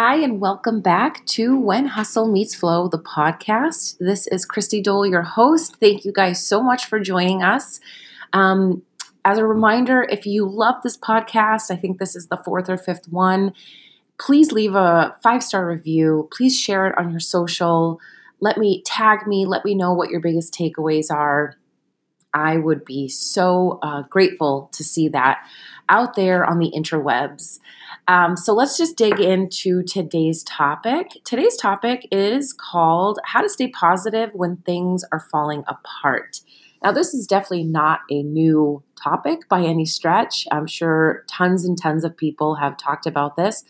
Hi, and welcome back to When Hustle Meets Flow, the podcast. This is Christy Dole, your host. Thank you guys so much for joining us. Um, as a reminder, if you love this podcast, I think this is the fourth or fifth one, please leave a five star review. Please share it on your social. Let me tag me, let me know what your biggest takeaways are. I would be so uh, grateful to see that out there on the interwebs. Um, so let's just dig into today's topic. Today's topic is called How to Stay Positive When Things Are Falling Apart. Now, this is definitely not a new topic by any stretch. I'm sure tons and tons of people have talked about this.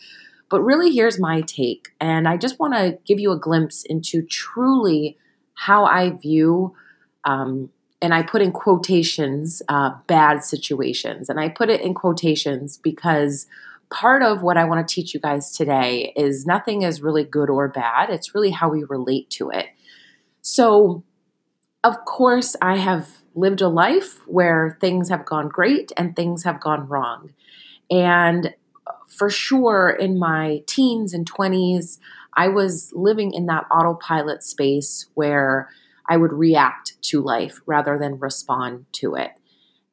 But really, here's my take. And I just want to give you a glimpse into truly how I view um, and I put in quotations uh, bad situations. And I put it in quotations because part of what I want to teach you guys today is nothing is really good or bad, it's really how we relate to it. So, of course, I have lived a life where things have gone great and things have gone wrong. And for sure, in my teens and 20s, I was living in that autopilot space where I would react to life rather than respond to it.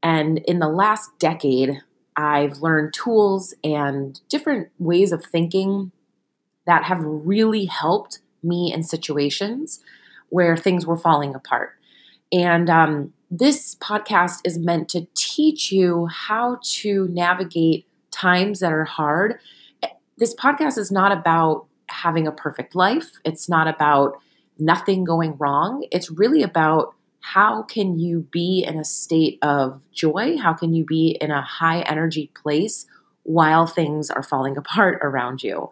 And in the last decade, I've learned tools and different ways of thinking that have really helped me in situations where things were falling apart. And um, this podcast is meant to teach you how to navigate times that are hard. This podcast is not about having a perfect life, it's not about nothing going wrong. It's really about how can you be in a state of joy? How can you be in a high energy place while things are falling apart around you?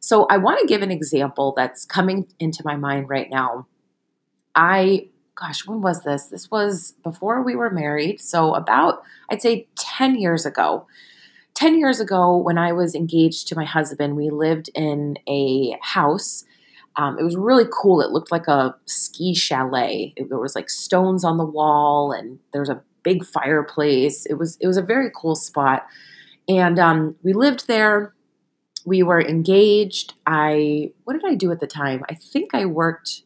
So, I want to give an example that's coming into my mind right now. I, gosh, when was this? This was before we were married. So, about, I'd say 10 years ago. 10 years ago, when I was engaged to my husband, we lived in a house um, it was really cool. It looked like a ski chalet. It, there was like stones on the wall, and there was a big fireplace. It was it was a very cool spot, and um, we lived there. We were engaged. I what did I do at the time? I think I worked.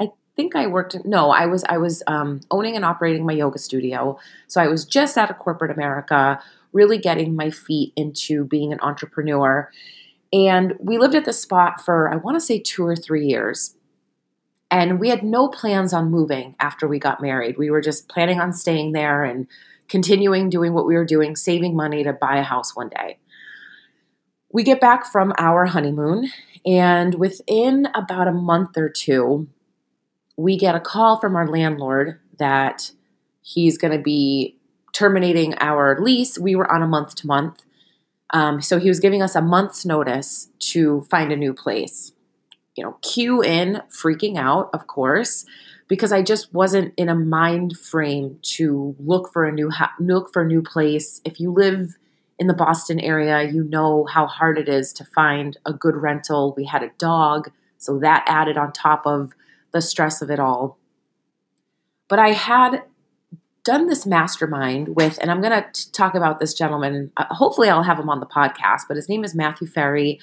I think I worked. No, I was I was um, owning and operating my yoga studio. So I was just out of corporate America, really getting my feet into being an entrepreneur and we lived at this spot for, I want to say, two or three years. And we had no plans on moving after we got married. We were just planning on staying there and continuing doing what we were doing, saving money to buy a house one day. We get back from our honeymoon, and within about a month or two, we get a call from our landlord that he's going to be terminating our lease. We were on a month to month um, so he was giving us a month's notice to find a new place. You know, cue in freaking out, of course, because I just wasn't in a mind frame to look for a new ha- look for a new place. If you live in the Boston area, you know how hard it is to find a good rental. We had a dog, so that added on top of the stress of it all. But I had done this mastermind with, and I'm going to talk about this gentleman. Uh, hopefully, I'll have him on the podcast, but his name is Matthew Ferry.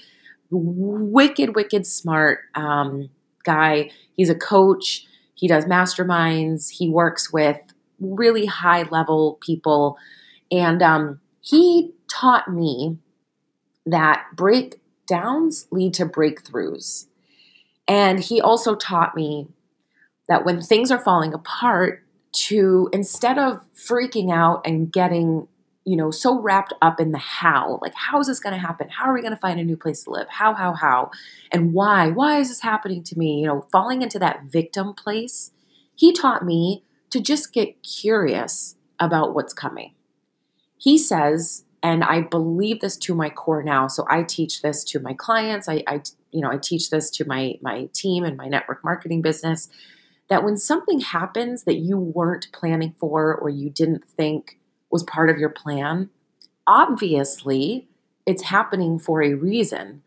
Wicked, wicked smart um, guy. He's a coach. He does masterminds. He works with really high level people. And um, he taught me that breakdowns lead to breakthroughs. And he also taught me that when things are falling apart, to instead of freaking out and getting you know so wrapped up in the how like how is this going to happen? How are we going to find a new place to live? How how how? And why? Why is this happening to me? You know falling into that victim place he taught me to just get curious about what's coming. He says and i believe this to my core now so i teach this to my clients i, I you know i teach this to my my team and my network marketing business that when something happens that you weren't planning for or you didn't think was part of your plan, obviously it's happening for a reason.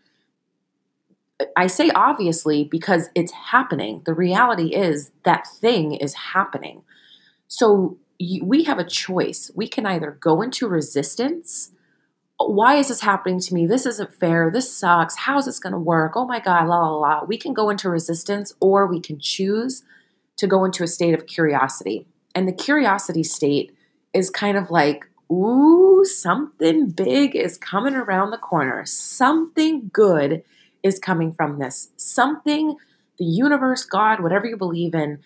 I say obviously because it's happening. The reality is that thing is happening. So you, we have a choice. We can either go into resistance why is this happening to me? This isn't fair. This sucks. How is this going to work? Oh my God, la, la, la. We can go into resistance or we can choose to go into a state of curiosity. And the curiosity state is kind of like, ooh, something big is coming around the corner. Something good is coming from this. Something the universe, God, whatever you believe in,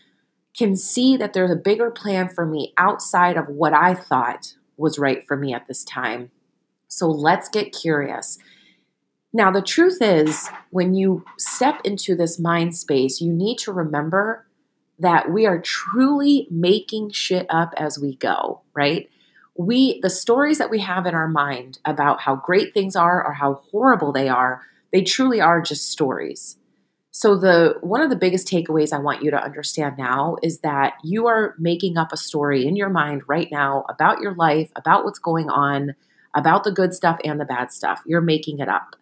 can see that there's a bigger plan for me outside of what I thought was right for me at this time. So let's get curious. Now, the truth is, when you step into this mind space, you need to remember that we are truly making shit up as we go, right? We, the stories that we have in our mind about how great things are or how horrible they are, they truly are just stories. So the one of the biggest takeaways I want you to understand now is that you are making up a story in your mind right now about your life, about what's going on, about the good stuff and the bad stuff. You're making it up.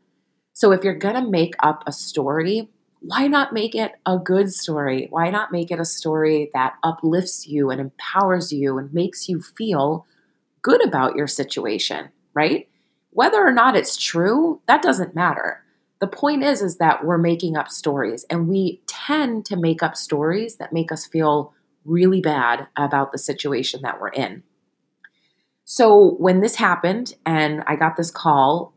So if you're going to make up a story, why not make it a good story? Why not make it a story that uplifts you and empowers you and makes you feel good about your situation, right? Whether or not it's true, that doesn't matter. The point is is that we're making up stories and we tend to make up stories that make us feel really bad about the situation that we're in. So when this happened and I got this call,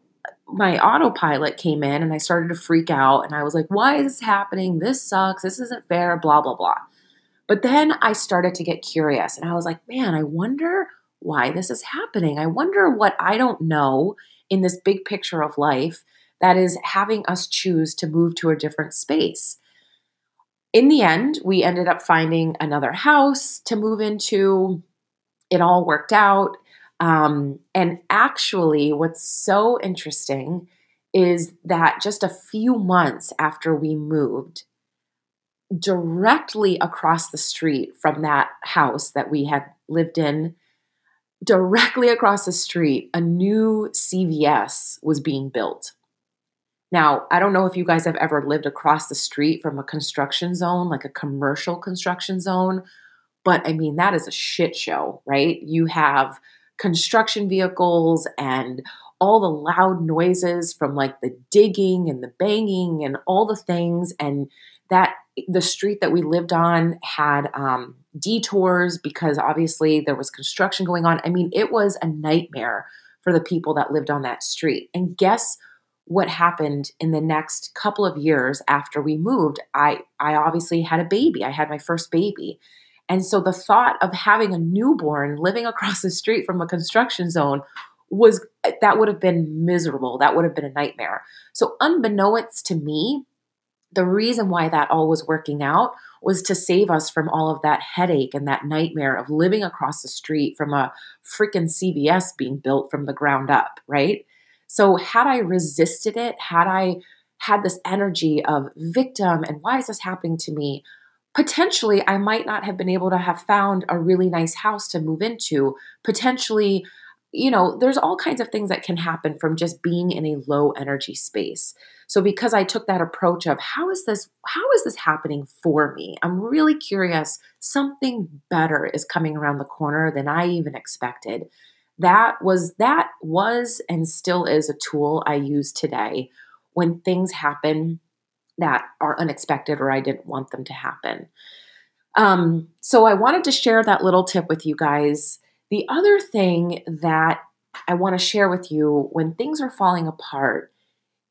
my autopilot came in and I started to freak out and I was like, why is this happening? This sucks. This isn't fair, blah, blah, blah. But then I started to get curious and I was like, man, I wonder why this is happening. I wonder what I don't know in this big picture of life that is having us choose to move to a different space. In the end, we ended up finding another house to move into. It all worked out. Um, and actually, what's so interesting is that just a few months after we moved, directly across the street from that house that we had lived in, directly across the street, a new CVS was being built. Now, I don't know if you guys have ever lived across the street from a construction zone, like a commercial construction zone, but I mean, that is a shit show, right? You have construction vehicles and all the loud noises from like the digging and the banging and all the things and that the street that we lived on had um, detours because obviously there was construction going on. I mean it was a nightmare for the people that lived on that street. And guess what happened in the next couple of years after we moved? I i obviously had a baby. I had my first baby and so the thought of having a newborn living across the street from a construction zone was that would have been miserable. That would have been a nightmare. So, unbeknownst to me, the reason why that all was working out was to save us from all of that headache and that nightmare of living across the street from a freaking CVS being built from the ground up, right? So, had I resisted it, had I had this energy of victim and why is this happening to me? Potentially I might not have been able to have found a really nice house to move into. Potentially, you know, there's all kinds of things that can happen from just being in a low energy space. So because I took that approach of how is this how is this happening for me? I'm really curious. Something better is coming around the corner than I even expected. That was that was and still is a tool I use today when things happen that are unexpected or I didn't want them to happen. Um, so I wanted to share that little tip with you guys. The other thing that I want to share with you when things are falling apart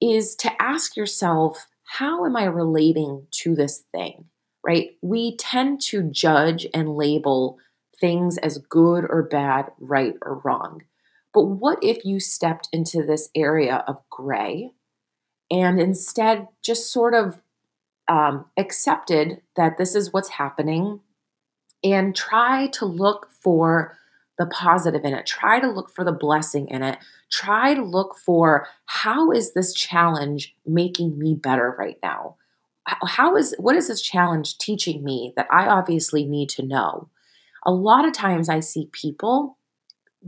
is to ask yourself, how am I relating to this thing? Right? We tend to judge and label things as good or bad, right or wrong. But what if you stepped into this area of gray and instead just sort of um, accepted that this is what's happening and try to look for the positive in it. Try to look for the blessing in it. Try to look for how is this challenge making me better right now? How is what is this challenge teaching me that i obviously need to know? A lot of times i see people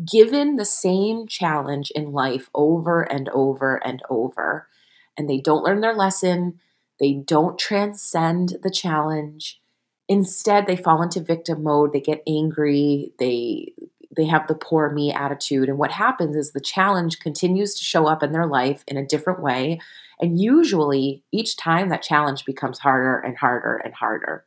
given the same challenge in life over and over and over and they don't learn their lesson. They don't transcend the challenge. Instead, they fall into victim mode. They get angry. They they have the poor me attitude and what happens is the challenge continues to show up in their life in a different way and usually each time that challenge becomes harder and harder and harder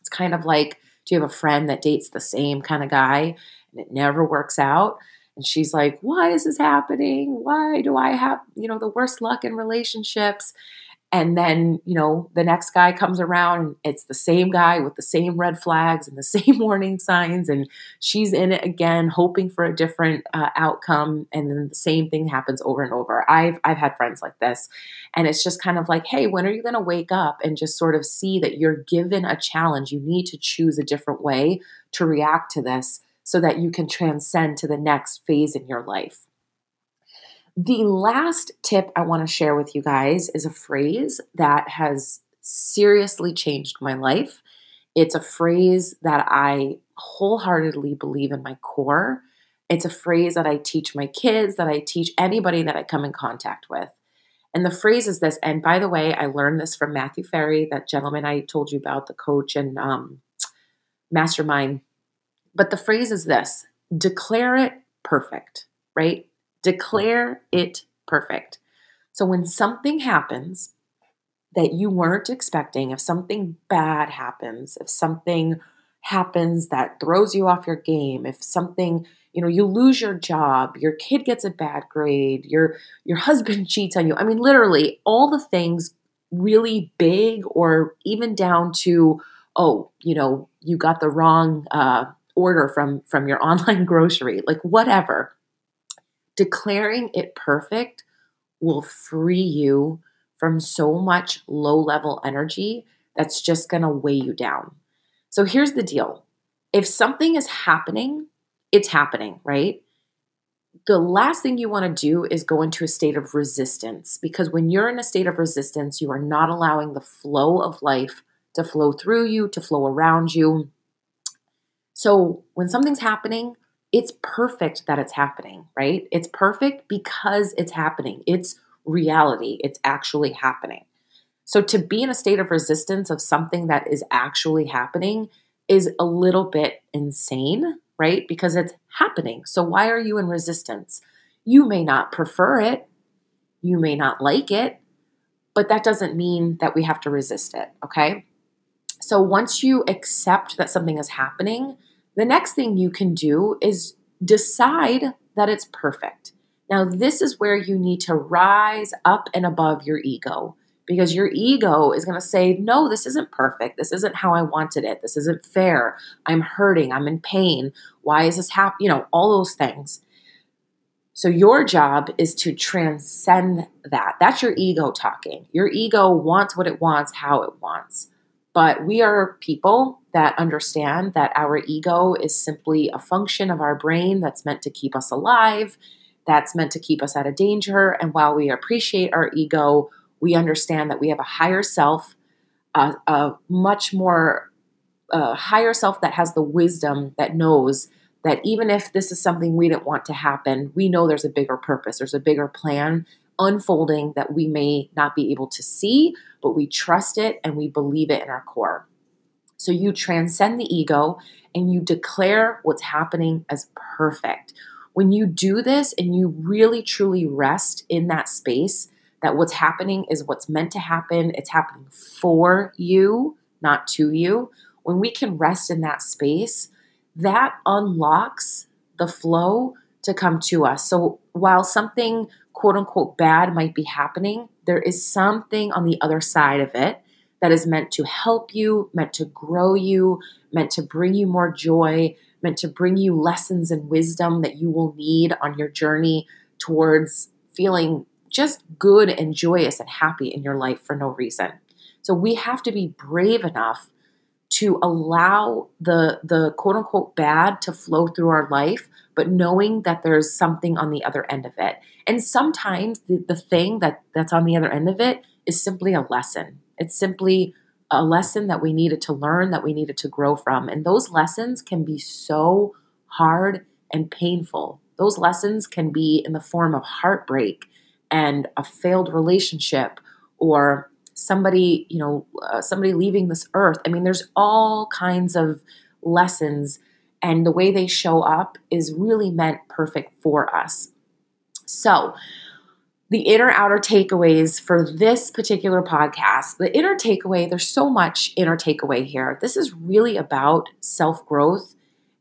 it's kind of like do you have a friend that dates the same kind of guy and it never works out and she's like why is this happening? Why do i have you know the worst luck in relationships? And then you know the next guy comes around and it's the same guy with the same red flags and the same warning signs. And she's in it again hoping for a different uh, outcome. And then the same thing happens over and over. I've i've had friends like this. And it's just kind of like hey when are you going to wake up and just sort of see that you're given a challenge? You need to choose a different way to react to this so that you can transcend to the next phase in your life the last tip I want to share with you guys is a phrase that has seriously changed my life. It's a phrase that I wholeheartedly believe in my core. It's a phrase that I teach my kids, that I teach anybody that I come in contact with. And the phrase is this, and by the way, I learned this from Matthew Ferry, that gentleman I told you about, the coach and um, mastermind. But the phrase is this declare it perfect, right? Declare it perfect. So when something happens that you weren't expecting, if something bad happens, if something happens that throws you off your game, if something, you know, you lose your job, your kid gets a bad grade, your your husband cheats on you. I mean literally all the things really big or even down to oh, you know, you got the wrong uh, order from from your online grocery, like whatever declaring it perfect will free you from so much low level energy that's just going to weigh you down. So here's the deal if something is happening, it's happening, right? The last thing you want to do is go into a state of resistance because when you're in a state of resistance, you are not allowing the flow of life to flow through you, to flow around you. So when something's happening, it's perfect that it's happening, right? It's perfect because it's happening. It's reality. It's actually happening. So to be in a state of resistance of something that is actually happening is a little bit insane, right? Because it's happening. So why are you in resistance? You may not prefer it, you may not like it, but that doesn't mean that we have to resist it, okay? So once you accept that something is happening, the next thing you can do is decide that it's perfect. Now, this is where you need to rise up and above your ego because your ego is going to say, No, this isn't perfect. This isn't how I wanted it. This isn't fair. I'm hurting. I'm in pain. Why is this happening? You know, all those things. So, your job is to transcend that. That's your ego talking. Your ego wants what it wants, how it wants. But we are people that understand that our ego is simply a function of our brain that's meant to keep us alive, that's meant to keep us out of danger. And while we appreciate our ego, we understand that we have a higher self, a, a much more a higher self that has the wisdom that knows that even if this is something we didn't want to happen, we know there's a bigger purpose, there's a bigger plan unfolding that we may not be able to see, but we trust it and we believe it in our core. So you transcend the ego and you declare what's happening as perfect. When you do this and you really truly rest in that space, that what's happening is what's meant to happen, it's happening for you, not to you. When we can rest in that space, that unlocks the flow to come to us. So while something quote unquote bad might be happening, there is something on the other side of it that is meant to help you, meant to grow you, meant to bring you more joy, meant to bring you lessons and wisdom that you will need on your journey towards feeling just good and joyous and happy in your life for no reason. So we have to be brave enough to allow the the quote unquote bad to flow through our life, but knowing that there's something on the other end of it. And sometimes the, the thing that that's on the other end of it is simply a lesson. It's simply a lesson that we needed to learn, that we needed to grow from. And those lessons can be so hard and painful. Those lessons can be in the form of heartbreak and a failed relationship or somebody, you know, uh, somebody leaving this earth. I mean, there's all kinds of lessons and the way they show up is really meant perfect for us. So, the inner outer takeaways for this particular podcast, the inner takeaway, there's so much inner takeaway here. This is really about self growth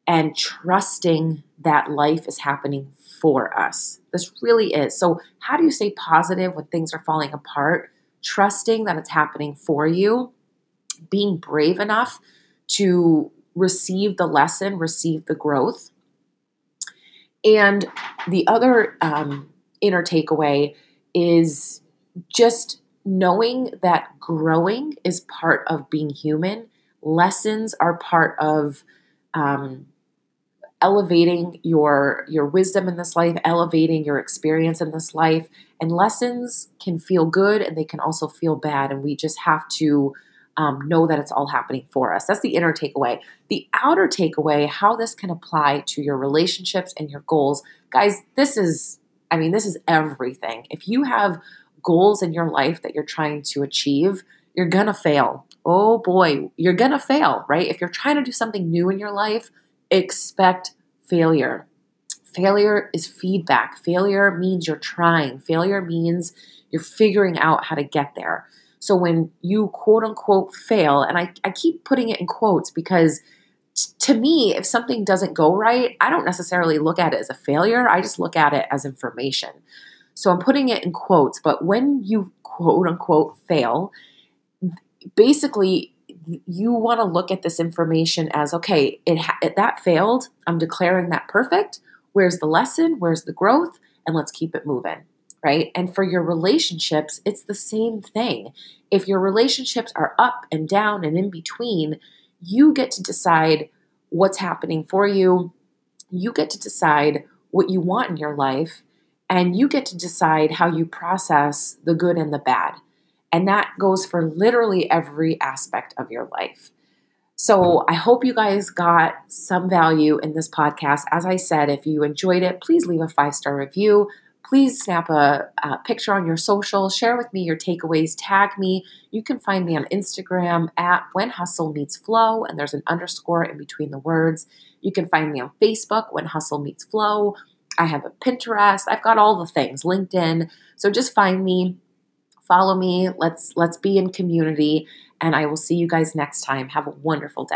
and trusting that life is happening for us. This really is. So, how do you stay positive when things are falling apart? Trusting that it's happening for you, being brave enough to receive the lesson, receive the growth. And the other um, inner takeaway is just knowing that growing is part of being human. Lessons are part of um, elevating your your wisdom in this life, elevating your experience in this life. And lessons can feel good, and they can also feel bad. And we just have to um, know that it's all happening for us. That's the inner takeaway. The outer takeaway, how this can apply to your relationships and your goals. Guys, this is, I mean, this is everything. If you have goals in your life that you're trying to achieve, you're gonna fail. Oh boy, you're gonna fail, right? If you're trying to do something new in your life, expect failure. Failure is feedback. Failure means you're trying. Failure means you're figuring out how to get there. So when you quote unquote fail, and I, I keep putting it in quotes because t- to me, if something doesn't go right, I don't necessarily look at it as a failure. I just look at it as information. So I'm putting it in quotes, but when you quote unquote fail, basically you want to look at this information as okay, it, it that failed. I'm declaring that perfect. Where's the lesson? Where's the growth? And let's keep it moving right? And for your relationships, it's the same thing. If your relationships are up and down and in between, you get to decide what's happening for you. You get to decide what you want in your life, and you get to decide how you process the good and the bad. And that goes for literally every aspect of your life. So I hope you guys got some value in this podcast. As I said, if you enjoyed it, please leave a five star review please snap a, a, picture on your social, share with me your takeaways, tag me. You can find me on Instagram at When Hustle Meets Flow, and there's an underscore in between the words. You can find me on Facebook, When Hustle Meets Flow. I have a Pinterest. I've got all the things, LinkedIn. So just find me, follow me. Let's let's be in community, and I will see you guys next time. Have a wonderful day.